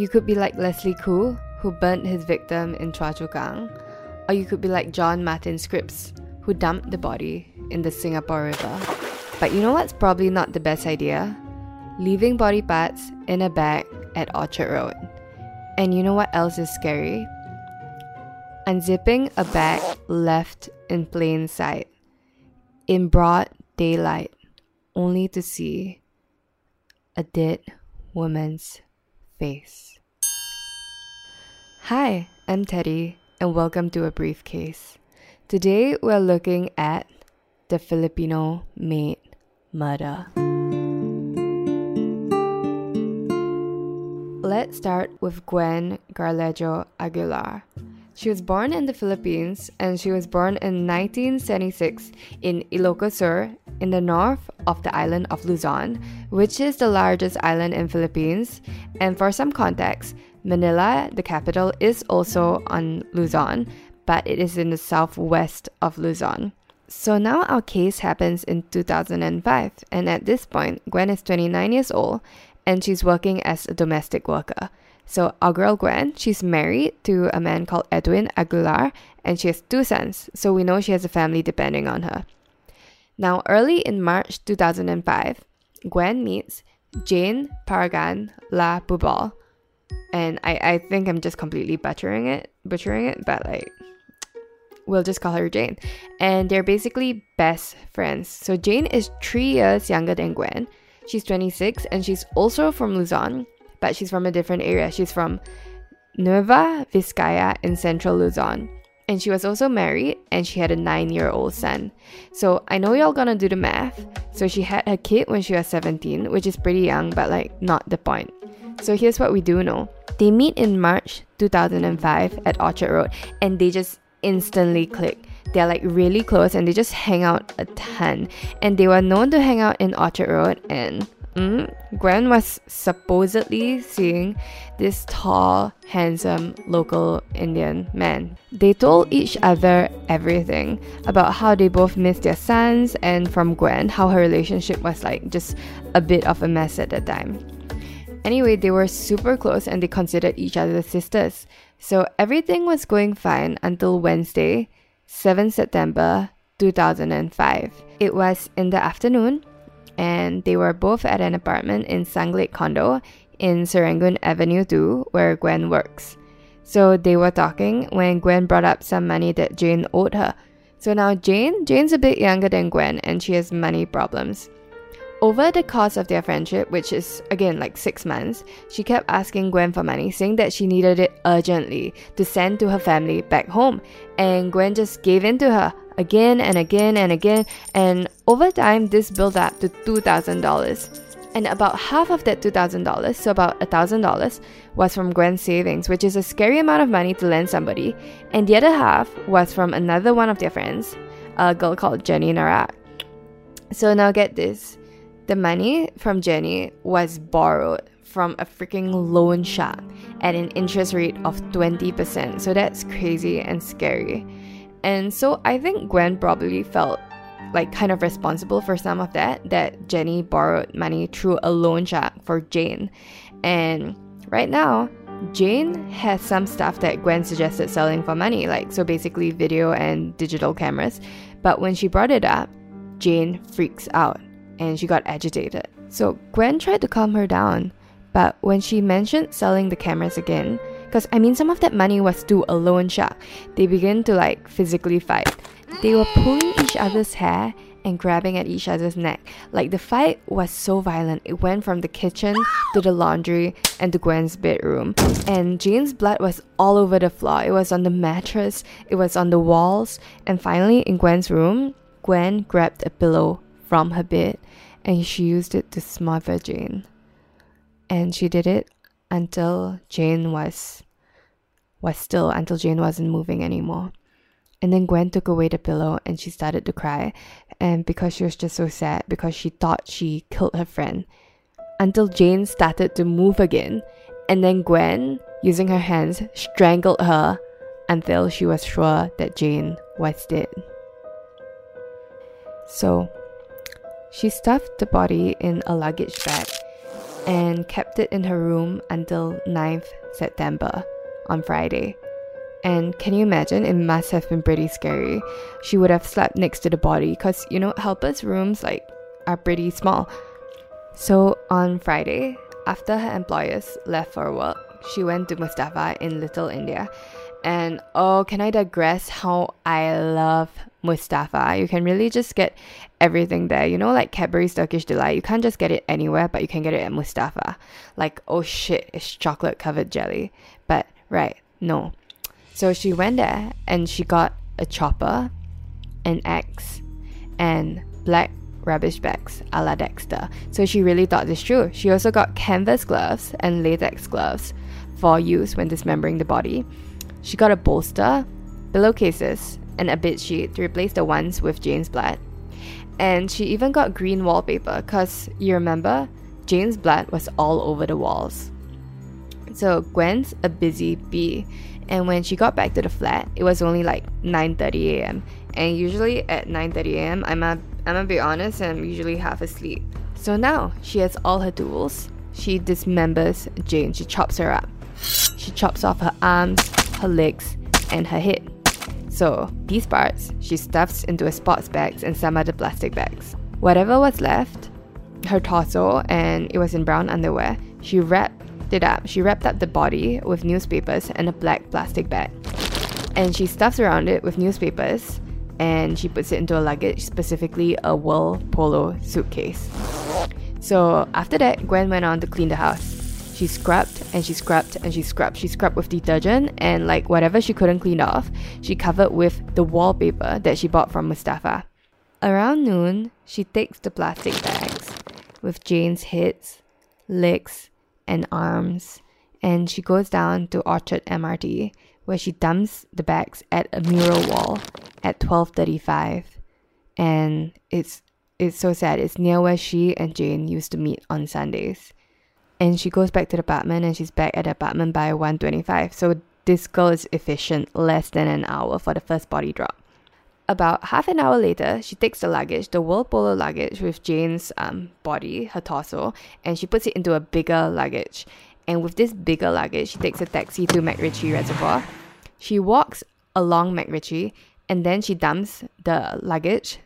You could be like Leslie Khoo, who burnt his victim in Choa Chu Kang, or you could be like John Martin Scripps, who dumped the body in the Singapore River. But you know what's probably not the best idea? Leaving body parts in a bag at Orchard Road. And you know what else is scary? Unzipping a bag left in plain sight, in broad daylight, only to see a dead woman's face. Hi, I'm Teddy, and welcome to A Briefcase. Today we're looking at the Filipino maid murder. Let's start with Guen Garlejo Aguilar. She was born in the Philippines and she was born in 1976 in Ilocos Sur in the north of the island of Luzon, which is the largest island in Philippines. And for some context, Manila, the capital, is also on Luzon, but it is in the southwest of Luzon. So now our case happens in 2005, and at this point, Guen is 29 years old and she's working as a domestic worker. So our girl Guen, she's married to a man called Edwin Aguilar, and she has two sons. So we know she has a family depending on her. Now, early in March 2005, Guen meets Jane Paragan La Bubal. And I, I think I'm just completely butchering it, butchering it, but like we'll just call her Jane. And they're basically best friends. So Jane is three years younger than Guen. She's 26 and she's also from Luzon but she's from a different area. She's from Nueva Vizcaya in central Luzon. And she was also married and she had a nine year old son. So I know y'all gonna do the math. So she had her kid when she was 17, which is pretty young, but like not the point. So here's what we do know they meet in March 2005 at Orchard Road and they just instantly click. They're like really close and they just hang out a ton. And they were known to hang out in Orchard Road and Mm, Guen was supposedly seeing this tall, handsome local Indian man. They told each other everything about how they both missed their sons, and from Guen, how her relationship was like just a bit of a mess at the time. Anyway, they were super close and they considered each other sisters. So everything was going fine until Wednesday, 7 September 2005. It was in the afternoon and they were both at an apartment in Sunglade Condo in Serangoon Avenue 2, where Guen works. So they were talking when Guen brought up some money that Jane owed her. So now Jane, Jane's a bit younger than Guen and she has money problems. Over the course of their friendship, which is again like six months, she kept asking Guen for money, saying that she needed it urgently to send to her family back home. And Guen just gave in to her again and again and again, and over time, this built up to $2,000. And about half of that $2,000, so about $1,000, was from Guen's savings, which is a scary amount of money to lend somebody, and the other half was from another one of their friends, a girl called Jenny Narak. So now get this the money from Jenny was borrowed from a freaking loan shark at an interest rate of 20%. So that's crazy and scary. And so I think Guen probably felt like kind of responsible for some of that, that Jenny borrowed money through a loan shark for Jane. And right now, Jane has some stuff that Guen suggested selling for money, like so basically video and digital cameras. But when she brought it up, Jane freaks out and she got agitated. So Guen tried to calm her down, but when she mentioned selling the cameras again, because I mean, some of that money was to a loan shark. They began to like physically fight. They were pulling each other's hair and grabbing at each other's neck. Like the fight was so violent, it went from the kitchen to the laundry and to Guen's bedroom. And Jane's blood was all over the floor. It was on the mattress, it was on the walls, and finally in Guen's room, Guen grabbed a pillow from her bed and she used it to smother Jane. And she did it until Jane was was still until Jane wasn't moving anymore. And then Guen took away the pillow and she started to cry. And because she was just so sad, because she thought she killed her friend. Until Jane started to move again. And then Guen, using her hands, strangled her until she was sure that Jane was dead. So, she stuffed the body in a luggage bag and kept it in her room until 9th September on Friday. And can you imagine? It must have been pretty scary. She would have slept next to the body because, you know, helpers' rooms like are pretty small. So on Friday, after her employers left for work, she went to Mustafa in Little India. And oh, can I digress how I love Mustafa? You can really just get everything there. You know, like Cadbury's Turkish Delight, you can't just get it anywhere, but you can get it at Mustafa. Like, oh shit, it's chocolate covered jelly. But, right, no. So she went there and she got a chopper, an axe, and black rubbish bags a la Dexter. So she really thought this through. She also got canvas gloves and latex gloves for use when dismembering the body. She got a bolster, pillowcases, and a bed sheet to replace the ones with Jane's blood. And she even got green wallpaper because you remember, Jane's blood was all over the walls. So Guen's a busy bee and when she got back to the flat, it was only like 9:30 a.m. And usually at 9:30 a.m., I'm a I'm gonna be honest, I'm usually half asleep. So now she has all her tools. She dismembers Jane. She chops her up. She chops off her arms, her legs, and her head. So these parts she stuffs into a sports bags and some other plastic bags. Whatever was left, her torso, and it was in brown underwear, she wrapped it up, she wrapped up the body with newspapers and a black plastic bag. And she stuffs around it with newspapers and she puts it into a luggage, specifically a World Polo suitcase. So after that, Guen went on to clean the house. She scrubbed and she scrubbed and she scrubbed. She scrubbed with detergent and like whatever she couldn't clean off, she covered with the wallpaper that she bought from Mustafa. Around noon, she takes the plastic bags with Jane's heads, legs, and arms, and she goes down to Orchard MRT where she dumps the bags at a mural wall at 12:35 and it's it's so sad it's near where she and Jane used to meet on Sundays and she goes back to the apartment and she's back at the apartment by 1:25 so this girl is efficient less than an hour for the first body drop about half an hour later, she takes the luggage, the World Polo luggage with Jane's um, body, her torso, and she puts it into a bigger luggage. And with this bigger luggage, she takes a taxi to MacRitchie Reservoir. She walks along MacRitchie and then she dumps the luggage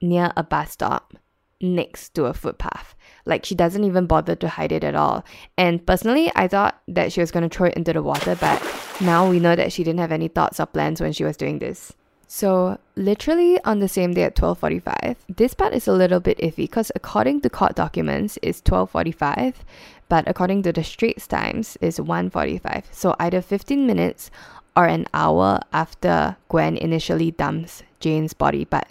near a bus stop next to a footpath. Like she doesn't even bother to hide it at all. And personally, I thought that she was going to throw it into the water, but now we know that she didn't have any thoughts or plans when she was doing this. So, literally on the same day at 12:45. This part is a little bit iffy because according to court documents it's 12:45, but according to the Straits Times it's 1:45. So either 15 minutes or an hour after Guen initially dumps Jane's body, but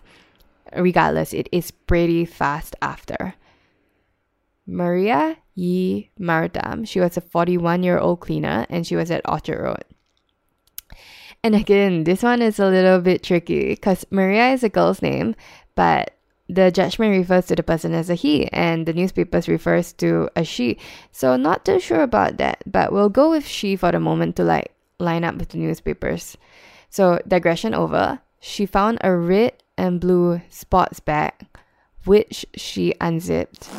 regardless, it is pretty fast after. Maria Yi Martam, she was a 41 year old cleaner and she was at Orchard Road. And again, this one is a little bit tricky because Maria is a girl's name, but the judgment refers to the person as a he and the newspapers refers to a she. So not too sure about that, but we'll go with she for the moment to like line up with the newspapers. So digression over. She found a red and blue sports bag which she unzipped,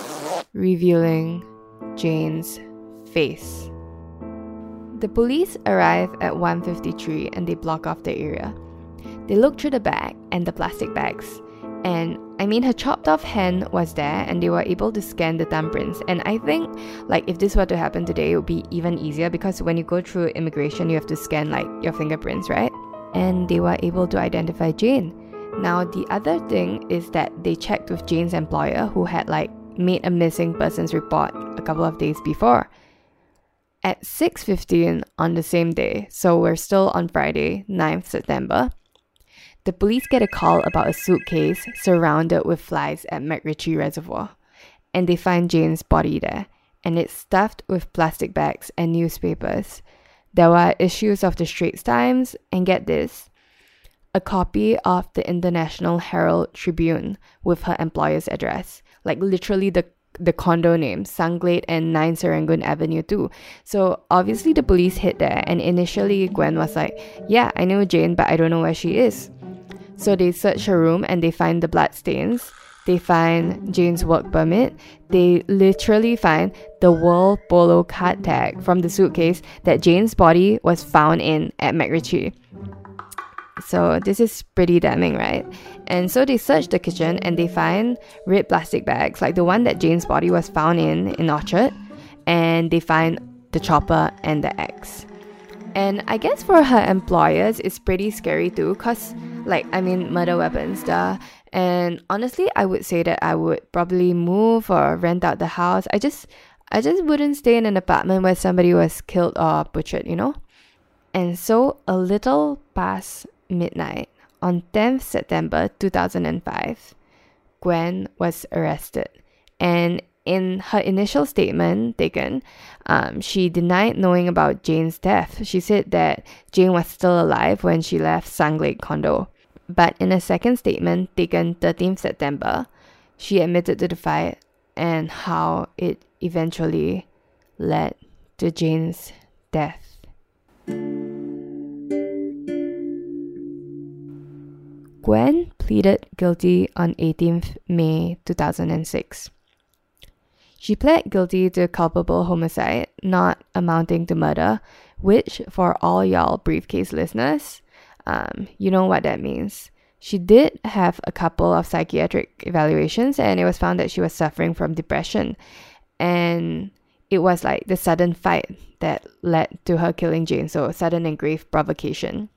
revealing Jane's face. The police arrive at 153 and they block off the area. They look through the bag and the plastic bags. And I mean, her chopped off hand was there and they were able to scan the thumbprints. And I think, like, if this were to happen today, it would be even easier because when you go through immigration, you have to scan, like, your fingerprints, right? And they were able to identify Jane. Now, the other thing is that they checked with Jane's employer who had, like, made a missing persons report a couple of days before. At 6:15 on the same day, so we're still on Friday, 9th September, the police get a call about a suitcase surrounded with flies at MacRitchie Reservoir, and they find Jane's body there, and it's stuffed with plastic bags and newspapers. There were issues of the Straits Times, and get this a copy of the International Herald Tribune with her employer's address, like literally the the condo name, Sunglade and 9 Serangoon Avenue two. So obviously the police hit there and initially Guen was like, yeah, I know Jane, but I don't know where she is. So they search her room and they find the blood stains. They find Jane's work permit. They literally find the World Polo card tag from the suitcase that Jane's body was found in at MacRitchie. So this is pretty damning, right? And so they search the kitchen and they find red plastic bags, like the one that Jane's body was found in in Orchard, and they find the chopper and the axe. And I guess for her employers, it's pretty scary too, cause like I mean, murder weapons, duh. And honestly, I would say that I would probably move or rent out the house. I just, I just wouldn't stay in an apartment where somebody was killed or butchered, you know. And so, a little past midnight on 10th September 2005, Guen was arrested. And in her initial statement taken, um, she denied knowing about Jane's death. She said that Jane was still alive when she left Sunglade condo. But in a second statement taken 13th September, she admitted to the fight and how it eventually led to Jane's death. Guen pleaded guilty on 18th May 2006. She pled guilty to culpable homicide, not amounting to murder, which, for all y'all briefcase listeners, um, you know what that means. She did have a couple of psychiatric evaluations, and it was found that she was suffering from depression. And it was like the sudden fight that led to her killing Jane, so sudden and grave provocation.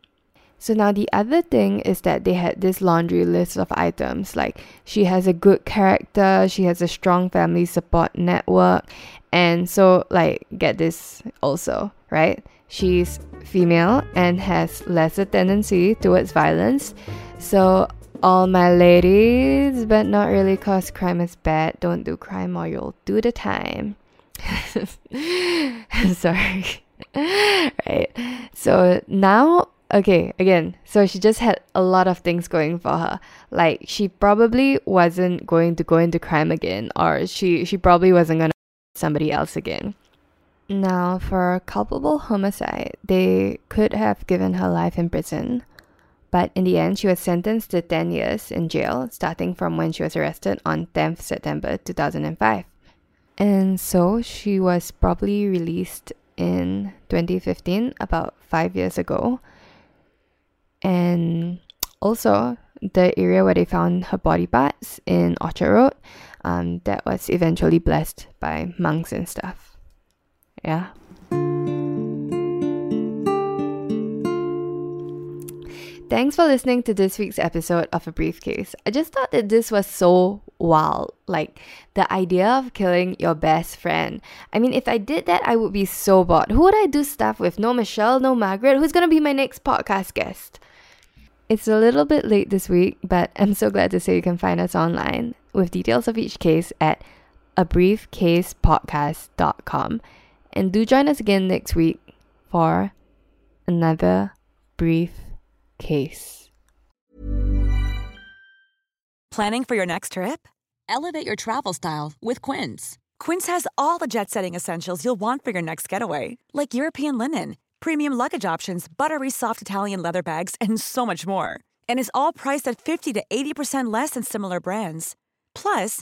So now the other thing is that they had this laundry list of items like she has a good character, she has a strong family support network, and so like get this also, right? She's female and has lesser tendency towards violence. So all my ladies, but not really cause crime is bad. Don't do crime or you'll do the time. Sorry. right. So now okay, again, so she just had a lot of things going for her. Like she probably wasn't going to go into crime again, or she she probably wasn't gonna somebody else again. Now, for culpable homicide, they could have given her life in prison, but in the end, she was sentenced to 10 years in jail, starting from when she was arrested on 10th September 2005. And so she was probably released in 2015, about five years ago, and also the area where they found her body parts in Orchard Road, um, that was eventually blessed by monks and stuff. Yeah. Thanks for listening to this week's episode of A Briefcase. I just thought that this was so wild. Like the idea of killing your best friend. I mean, if I did that, I would be so bored. Who would I do stuff with? No Michelle, no Margaret. Who's gonna be my next podcast guest? It's a little bit late this week, but I'm so glad to say you can find us online with details of each case at abriefcasepodcast.com. And do join us again next week for another brief case. Planning for your next trip? Elevate your travel style with Quince. Quince has all the jet setting essentials you'll want for your next getaway, like European linen premium luggage options, buttery soft Italian leather bags, and so much more. And is all priced at 50 to 80% less than similar brands. Plus,